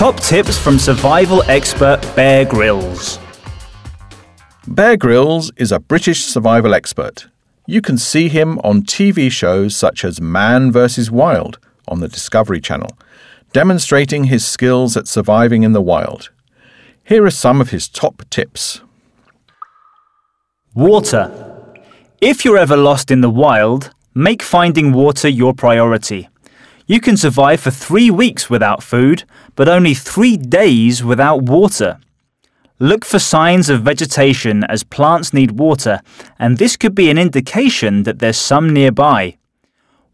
Top tips from survival expert Bear Grylls. Bear Grylls is a British survival expert. You can see him on TV shows such as Man vs. Wild on the Discovery Channel, demonstrating his skills at surviving in the wild. Here are some of his top tips. Water. If you're ever lost in the wild, make finding water your priority. You can survive for three weeks without food, but only three days without water. Look for signs of vegetation as plants need water, and this could be an indication that there's some nearby.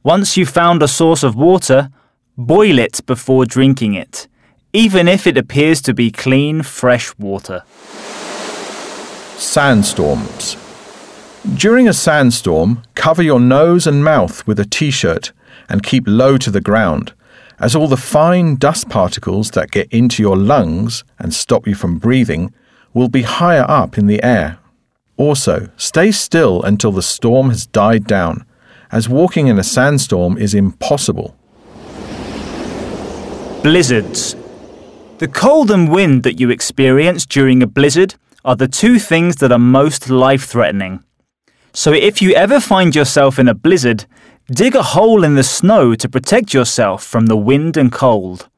Once you've found a source of water, boil it before drinking it, even if it appears to be clean, fresh water. Sandstorms. During a sandstorm, cover your nose and mouth with a t shirt and keep low to the ground, as all the fine dust particles that get into your lungs and stop you from breathing will be higher up in the air. Also, stay still until the storm has died down, as walking in a sandstorm is impossible. Blizzards. The cold and wind that you experience during a blizzard are the two things that are most life threatening. So if you ever find yourself in a blizzard, Dig a hole in the snow to protect yourself from the wind and cold.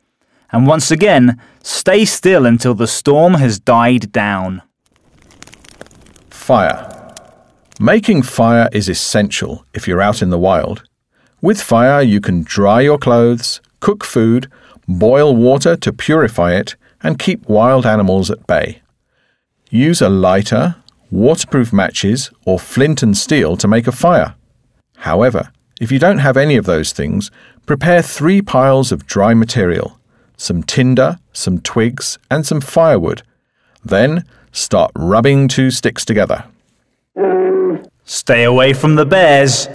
And once again, stay still until the storm has died down. Fire. Making fire is essential if you're out in the wild. With fire, you can dry your clothes, cook food, boil water to purify it, and keep wild animals at bay. Use a lighter, waterproof matches, or flint and steel to make a fire. However, if you don't have any of those things, prepare three piles of dry material some tinder, some twigs, and some firewood. Then start rubbing two sticks together. Stay away from the bears.